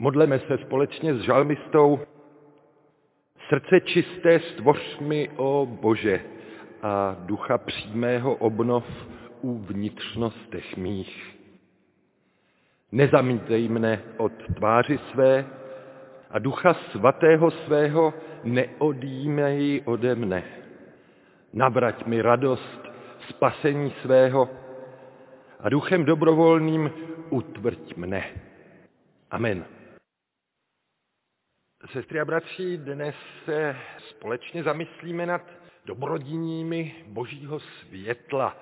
Modleme se společně s žalmistou Srdce čisté stvoř mi, o Bože, a ducha přímého obnov u vnitřnostech mých. Nezamítej mne od tváři své a ducha svatého svého neodjímej ode mne. Navrať mi radost spasení svého a duchem dobrovolným utvrď mne. Amen. Sestry a bratři, dnes se společně zamyslíme nad dobrodiními božího světla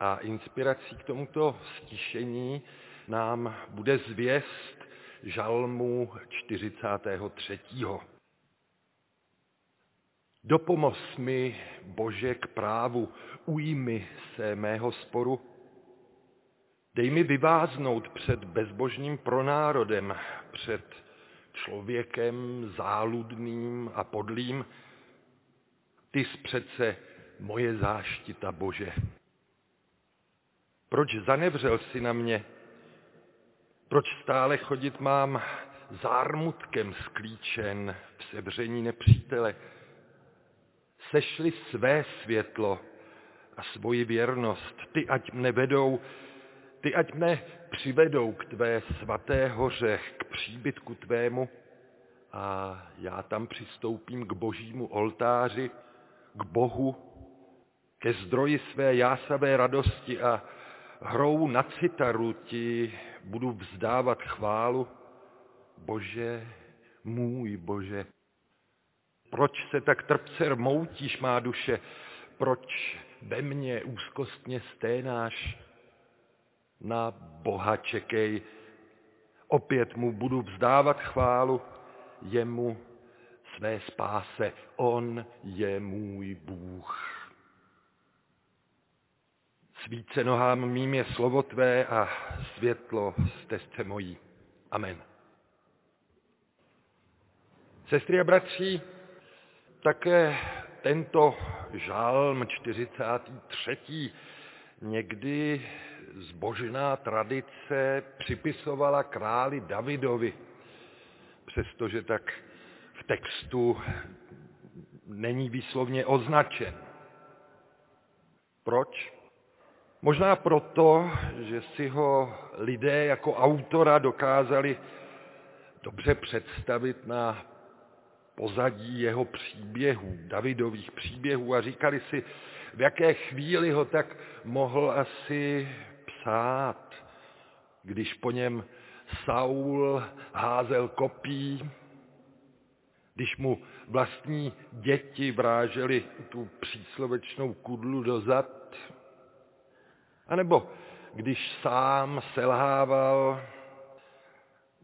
a inspirací k tomuto stišení nám bude zvěst žalmu 43. Dopomoz mi, Bože, k právu, ujmi se mého sporu, dej mi vyváznout před bezbožným pronárodem, před člověkem záludným a podlým, ty jsi přece moje záštita, Bože. Proč zanevřel si na mě? Proč stále chodit mám zármutkem sklíčen v sebření nepřítele? Sešli své světlo a svoji věrnost, ty ať mne vedou, ty ať mne přivedou k tvé svaté hoře, k příbytku tvému a já tam přistoupím k božímu oltáři, k Bohu, ke zdroji své jásavé radosti a hrou na citaru ti budu vzdávat chválu. Bože, můj Bože, proč se tak trpce rmoutíš, má duše, proč ve mně úzkostně sténáš? Na Boha čekej, opět mu budu vzdávat chválu, jemu své spáse. On je můj Bůh. Svíce nohám mým je slovo tvé a světlo stezce mojí. Amen. Sestry a bratři, také tento žálm 43. někdy zbožná tradice připisovala králi Davidovi, přestože tak v textu není výslovně označen. Proč? Možná proto, že si ho lidé jako autora dokázali dobře představit na pozadí jeho příběhů, Davidových příběhů a říkali si, v jaké chvíli ho tak mohl asi psát, když po něm Saul házel kopí, když mu vlastní děti vráželi tu příslovečnou kudlu do zad, anebo když sám selhával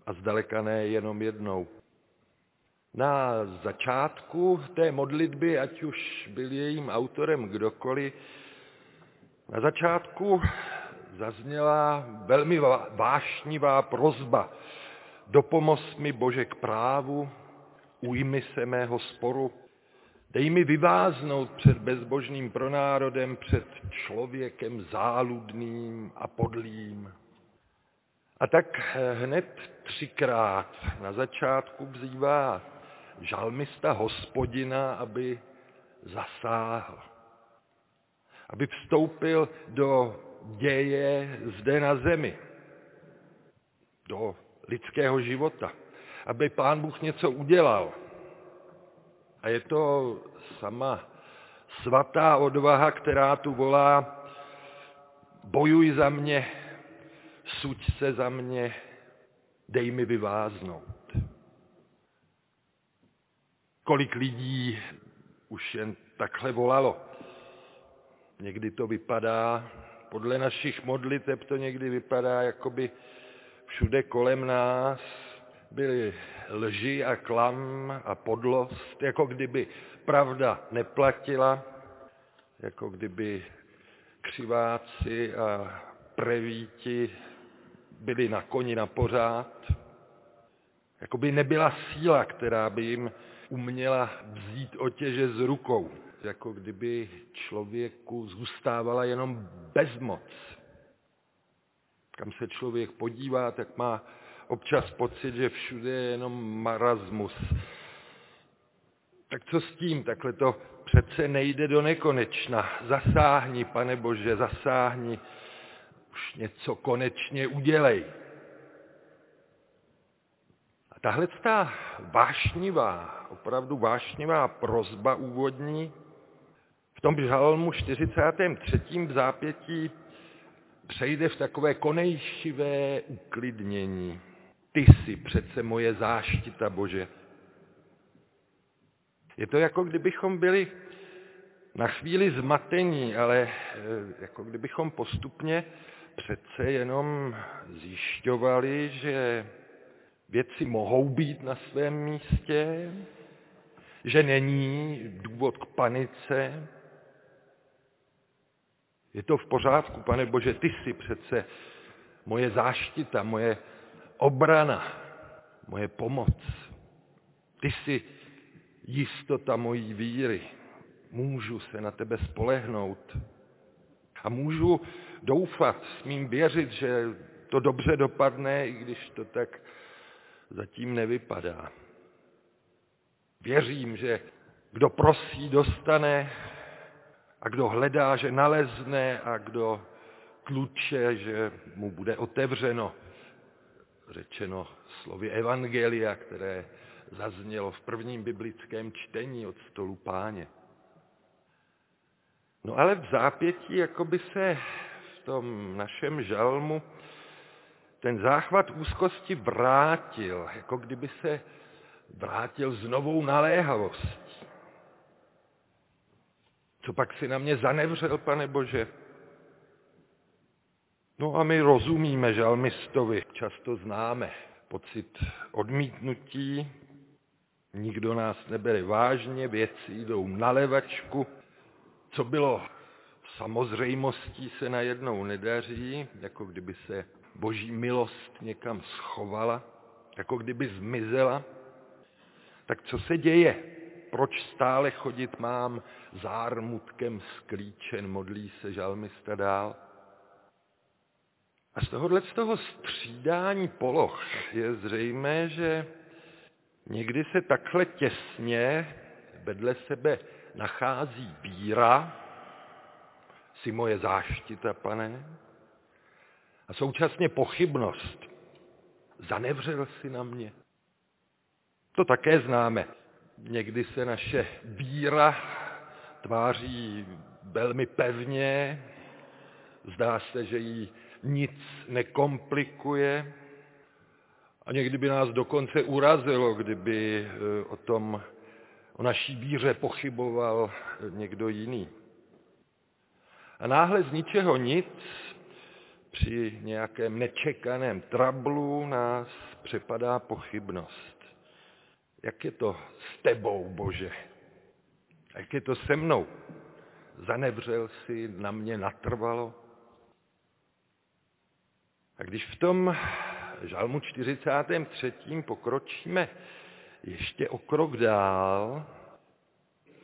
a zdaleka ne jenom jednou. Na začátku té modlitby, ať už byl jejím autorem kdokoliv, na začátku zazněla velmi vášnivá prozba. Dopomoz mi, Bože, k právu, ujmi se mého sporu, dej mi vyváznout před bezbožným pronárodem, před člověkem záludným a podlým. A tak hned třikrát na začátku vzývá žalmista hospodina, aby zasáhl, aby vstoupil do děje zde na zemi, do lidského života, aby pán Bůh něco udělal. A je to sama svatá odvaha, která tu volá, bojuj za mě, suď se za mě, dej mi vyváznout. Kolik lidí už jen takhle volalo. Někdy to vypadá, podle našich modliteb to někdy vypadá, jako by všude kolem nás byly lži a klam a podlost, jako kdyby pravda neplatila, jako kdyby křiváci a prevíti byli na koni na pořád, jako by nebyla síla, která by jim uměla vzít otěže z rukou jako kdyby člověku zůstávala jenom bezmoc. Kam se člověk podívá, tak má občas pocit, že všude je jenom marasmus. Tak co s tím? Takhle to přece nejde do nekonečna. Zasáhni, pane Bože, zasáhni. Už něco konečně udělej. A tahle ta vášnivá, opravdu vášnivá prozba úvodní v tom žalmu 43. v zápětí přejde v takové konejšivé uklidnění. Ty jsi přece moje záštita, Bože. Je to jako kdybychom byli na chvíli zmatení, ale eh, jako kdybychom postupně přece jenom zjišťovali, že věci mohou být na svém místě, že není důvod k panice. Je to v pořádku, pane Bože, ty jsi přece moje záštita, moje obrana, moje pomoc. Ty jsi jistota mojí víry. Můžu se na tebe spolehnout. A můžu doufat, smím věřit, že to dobře dopadne, i když to tak zatím nevypadá. Věřím, že kdo prosí, dostane a kdo hledá, že nalezne a kdo tluče, že mu bude otevřeno. Řečeno slovy Evangelia, které zaznělo v prvním biblickém čtení od stolu páně. No ale v zápětí, jako by se v tom našem žalmu ten záchvat úzkosti vrátil, jako kdyby se vrátil s novou naléhavostí. Co pak si na mě zanevřel, pane Bože? No a my rozumíme žalmistovi, často známe pocit odmítnutí, nikdo nás nebere vážně, věci jdou na levačku, co bylo samozřejmostí se najednou nedaří, jako kdyby se boží milost někam schovala, jako kdyby zmizela. Tak co se děje? Proč stále chodit mám zármutkem sklíčen, modlí se žalmista dál? A z tohohle z toho střídání poloh je zřejmé, že někdy se takhle těsně vedle sebe nachází víra, si moje záštita, pane, a současně pochybnost. Zanevřel si na mě. To také známe. Někdy se naše víra tváří velmi pevně, zdá se, že jí nic nekomplikuje a někdy by nás dokonce urazilo, kdyby eh, o tom, o naší víře pochyboval někdo jiný. A náhle z ničeho nic při nějakém nečekaném trablu nás přepadá pochybnost. Jak je to s tebou, Bože? Jak je to se mnou? Zanevřel si na mě natrvalo? A když v tom žalmu 43. pokročíme ještě o krok dál,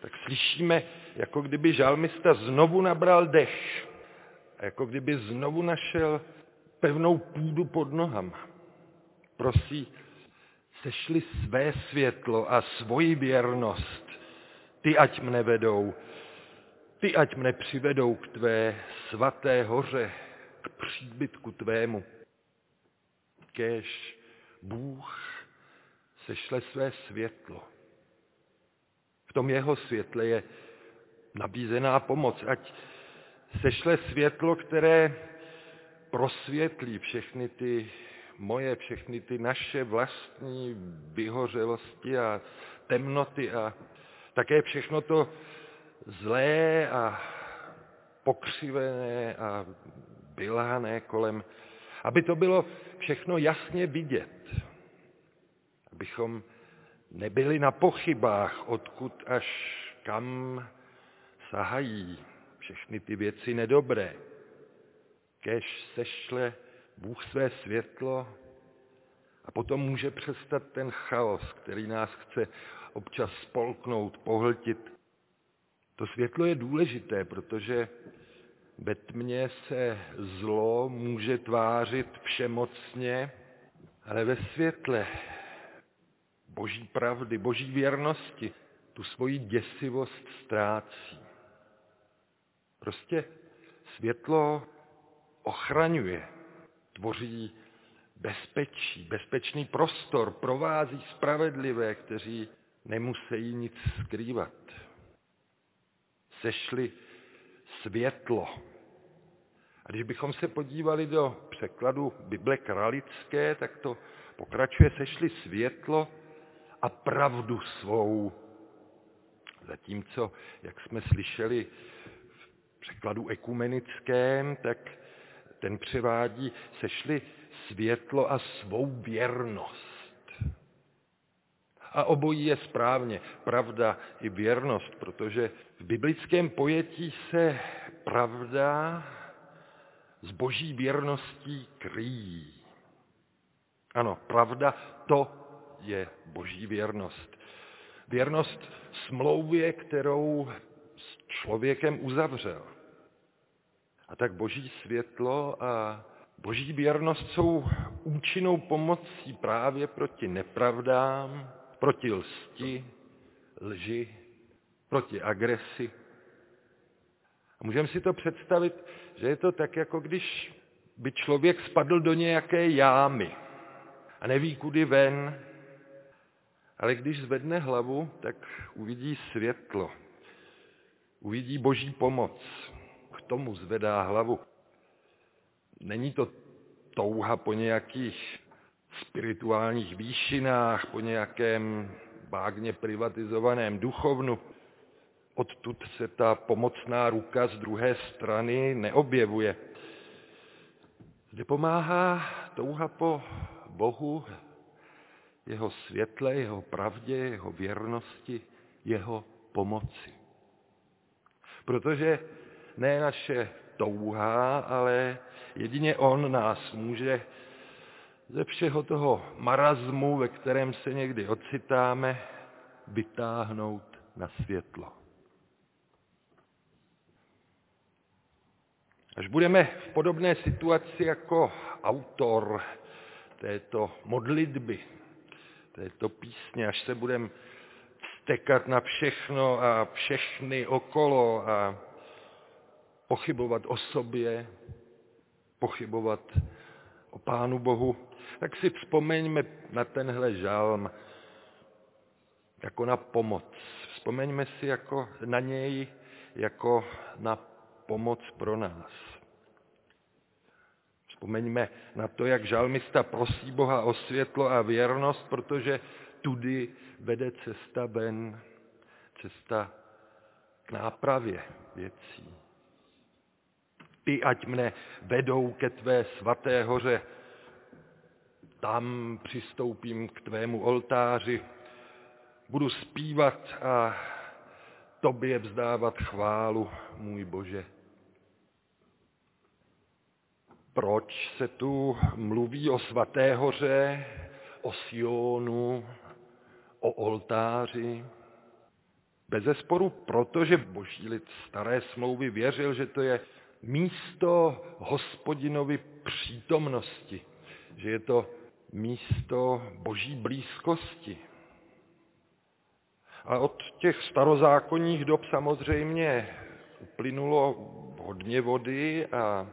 tak slyšíme, jako kdyby žalmista znovu nabral dech jako kdyby znovu našel pevnou půdu pod nohama. Prosí, sešli své světlo a svoji věrnost. Ty ať mne vedou, ty ať mne přivedou k tvé svaté hoře, k příbytku tvému. Kéž Bůh sešle své světlo. V tom jeho světle je nabízená pomoc, ať sešle světlo, které prosvětlí všechny ty moje, všechny ty naše vlastní vyhořelosti a temnoty a také všechno to zlé a pokřivené a bylhané kolem, aby to bylo všechno jasně vidět, abychom nebyli na pochybách, odkud až kam sahají všechny ty věci nedobré. Kež sešle Bůh své světlo a potom může přestat ten chaos, který nás chce občas spolknout, pohltit. To světlo je důležité, protože ve tmě se zlo může tvářit všemocně Ale ve světle boží pravdy, boží věrnosti tu svoji děsivost ztrácí. Prostě světlo ochraňuje, tvoří bezpečí, bezpečný prostor, provází spravedlivé, kteří nemusí nic skrývat. Sešli světlo. A když bychom se podívali do překladu Bible kralické, tak to pokračuje, sešli světlo a pravdu svou. Zatímco, jak jsme slyšeli v překladu ekumenickém, tak ten převádí, sešli světlo a svou věrnost. A obojí je správně, pravda i věrnost, protože v biblickém pojetí se pravda s boží věrností kryjí. Ano, pravda, to je boží věrnost. Věrnost smlouvě, kterou s člověkem uzavřel. A tak boží světlo a boží věrnost jsou účinnou pomocí právě proti nepravdám, proti lsti, lži, proti agresi. A můžeme si to představit, že je to tak, jako když by člověk spadl do nějaké jámy a neví, kudy ven, ale když zvedne hlavu, tak uvidí světlo, uvidí boží pomoc, tomu zvedá hlavu. Není to touha po nějakých spirituálních výšinách, po nějakém vágně privatizovaném duchovnu. Odtud se ta pomocná ruka z druhé strany neobjevuje. Zde pomáhá touha po Bohu, jeho světle, jeho pravdě, jeho věrnosti, jeho pomoci. Protože ne naše touha, ale jedině On nás může ze všeho toho marazmu, ve kterém se někdy ocitáme, vytáhnout na světlo. Až budeme v podobné situaci jako autor této modlitby, této písně, až se budeme stekat na všechno a všechny okolo a pochybovat o sobě, pochybovat o Pánu Bohu, tak si vzpomeňme na tenhle žalm jako na pomoc. Vzpomeňme si jako na něj jako na pomoc pro nás. Vzpomeňme na to, jak žalmista prosí Boha o světlo a věrnost, protože tudy vede cesta ven, cesta k nápravě věcí. Ty, ať mne vedou ke tvé svaté hoře, tam přistoupím k tvému oltáři, budu zpívat a tobě vzdávat chválu, můj Bože. Proč se tu mluví o svaté hoře, o Sionu, o oltáři? Bez zesporu proto, že boží lid staré smlouvy věřil, že to je místo hospodinovy přítomnosti, že je to místo boží blízkosti. A od těch starozákonních dob samozřejmě uplynulo hodně vody a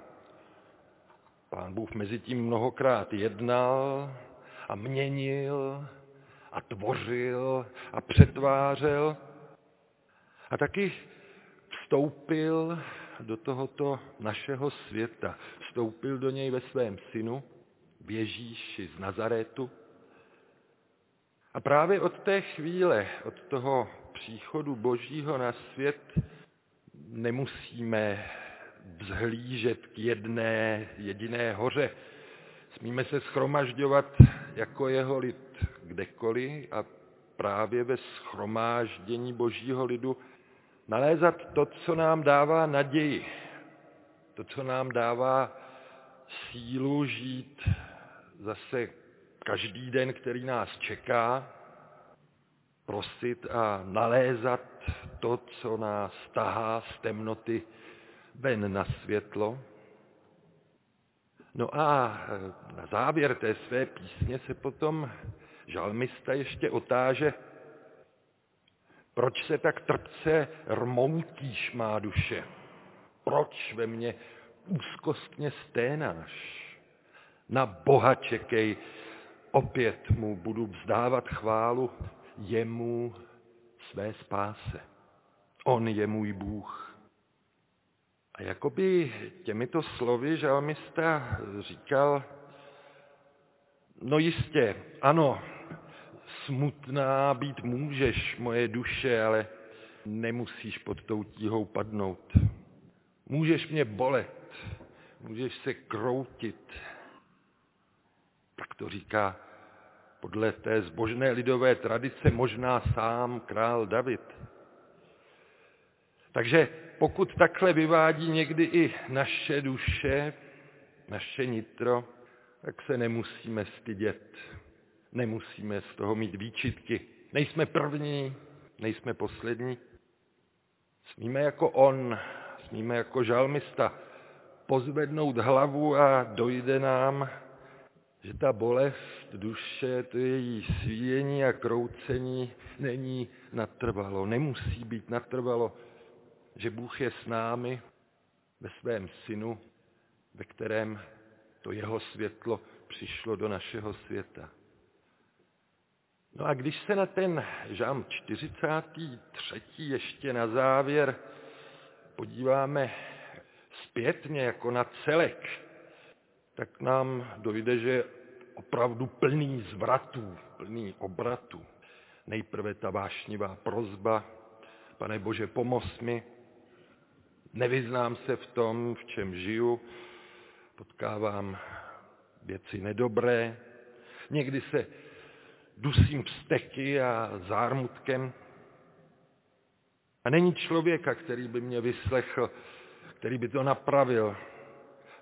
pán Bůh mezi tím mnohokrát jednal a měnil a tvořil a přetvářel a taky vstoupil do tohoto našeho světa. Vstoupil do něj ve svém synu, v Ježíši z Nazaretu. A právě od té chvíle, od toho příchodu Božího na svět, nemusíme vzhlížet k jedné jediné hoře. Smíme se schromažďovat jako jeho lid kdekoliv a právě ve schromáždění Božího lidu nalézat to, co nám dává naději, to, co nám dává sílu žít zase každý den, který nás čeká, prosit a nalézat to, co nás tahá z temnoty ven na světlo. No a na závěr té své písně se potom žalmista ještě otáže, proč se tak trpce rmoutíš, má duše? Proč ve mně úzkostně sténáš? Na Boha čekej, opět mu budu vzdávat chválu, jemu své spáse. On je můj Bůh. A jakoby těmito slovy žalmista říkal, no jistě, ano, smutná být můžeš, moje duše, ale nemusíš pod tou tíhou padnout. Můžeš mě bolet, můžeš se kroutit. Tak to říká podle té zbožné lidové tradice možná sám král David. Takže pokud takhle vyvádí někdy i naše duše, naše nitro, tak se nemusíme stydět. Nemusíme z toho mít výčitky. Nejsme první, nejsme poslední. Smíme jako on, smíme jako žalmista pozvednout hlavu a dojde nám, že ta bolest duše, to její svíjení a kroucení není natrvalo, nemusí být natrvalo, že Bůh je s námi ve svém synu, ve kterém to jeho světlo přišlo do našeho světa. No a když se na ten žám 43. ještě na závěr podíváme zpětně jako na celek, tak nám dojde, že je opravdu plný zvratů, plný obratů. Nejprve ta vášnivá prozba, pane Bože, pomoz mi, nevyznám se v tom, v čem žiju, potkávám věci nedobré, někdy se dusím vzteky a zármutkem. A není člověka, který by mě vyslechl, který by to napravil.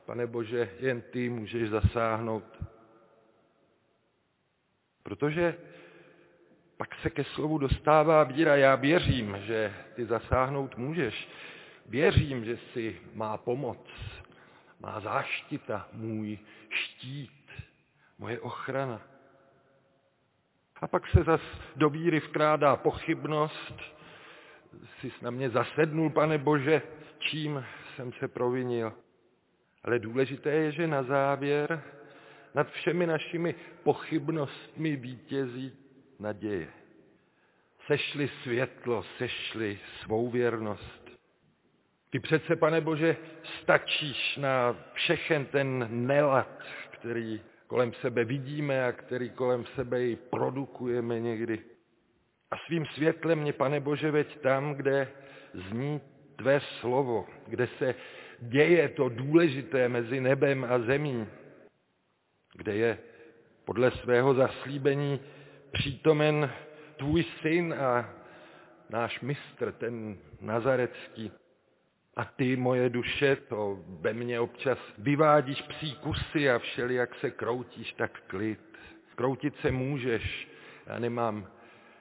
Pane Bože, jen ty můžeš zasáhnout. Protože pak se ke slovu dostává víra. Já věřím, že ty zasáhnout můžeš. Věřím, že si má pomoc, má záštita, můj štít, moje ochrana. A pak se zas do víry vkrádá pochybnost, jsi na mě zasednul, pane Bože, čím jsem se provinil. Ale důležité je, že na závěr nad všemi našimi pochybnostmi vítězí naděje. Sešli světlo, sešli svou věrnost. Ty přece, pane Bože, stačíš na všechen ten nelad, který kolem sebe vidíme a který kolem sebe i produkujeme někdy. A svým světlem mě, pane Bože, veď tam, kde zní tvé slovo, kde se děje to důležité mezi nebem a zemí, kde je podle svého zaslíbení přítomen tvůj syn a náš mistr, ten nazarecký. A ty, moje duše, to ve mně občas vyvádíš psí kusy a všeli, jak se kroutíš, tak klid. Kroutit se můžeš, já nemám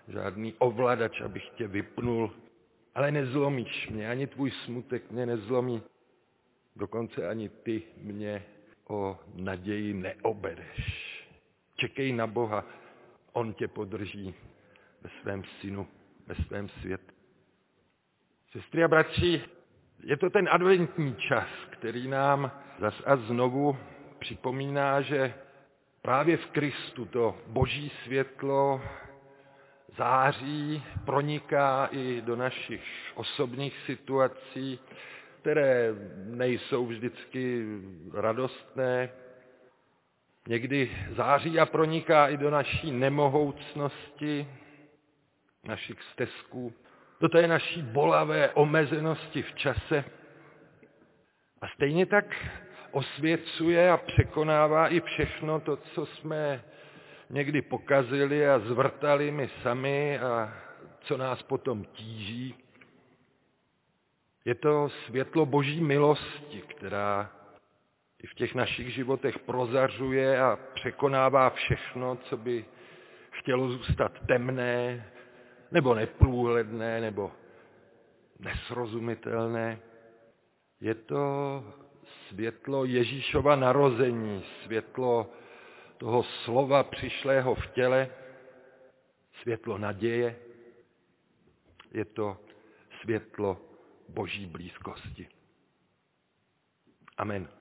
žádný ovladač, abych tě vypnul, ale nezlomíš mě, ani tvůj smutek mě nezlomí, dokonce ani ty mě o naději neobereš. Čekej na Boha, On tě podrží ve svém synu, ve svém světě. Sestry a bratři, je to ten adventní čas, který nám zas a znovu připomíná, že právě v Kristu to boží světlo září, proniká i do našich osobních situací, které nejsou vždycky radostné. Někdy září a proniká i do naší nemohoucnosti, našich stezků, do té naší bolavé omezenosti v čase. A stejně tak osvěcuje a překonává i všechno to, co jsme někdy pokazili a zvrtali my sami a co nás potom tíží. Je to světlo boží milosti, která i v těch našich životech prozařuje a překonává všechno, co by chtělo zůstat temné, nebo neprůhledné, nebo nesrozumitelné. Je to světlo Ježíšova narození, světlo toho slova přišlého v těle, světlo naděje, je to světlo boží blízkosti. Amen.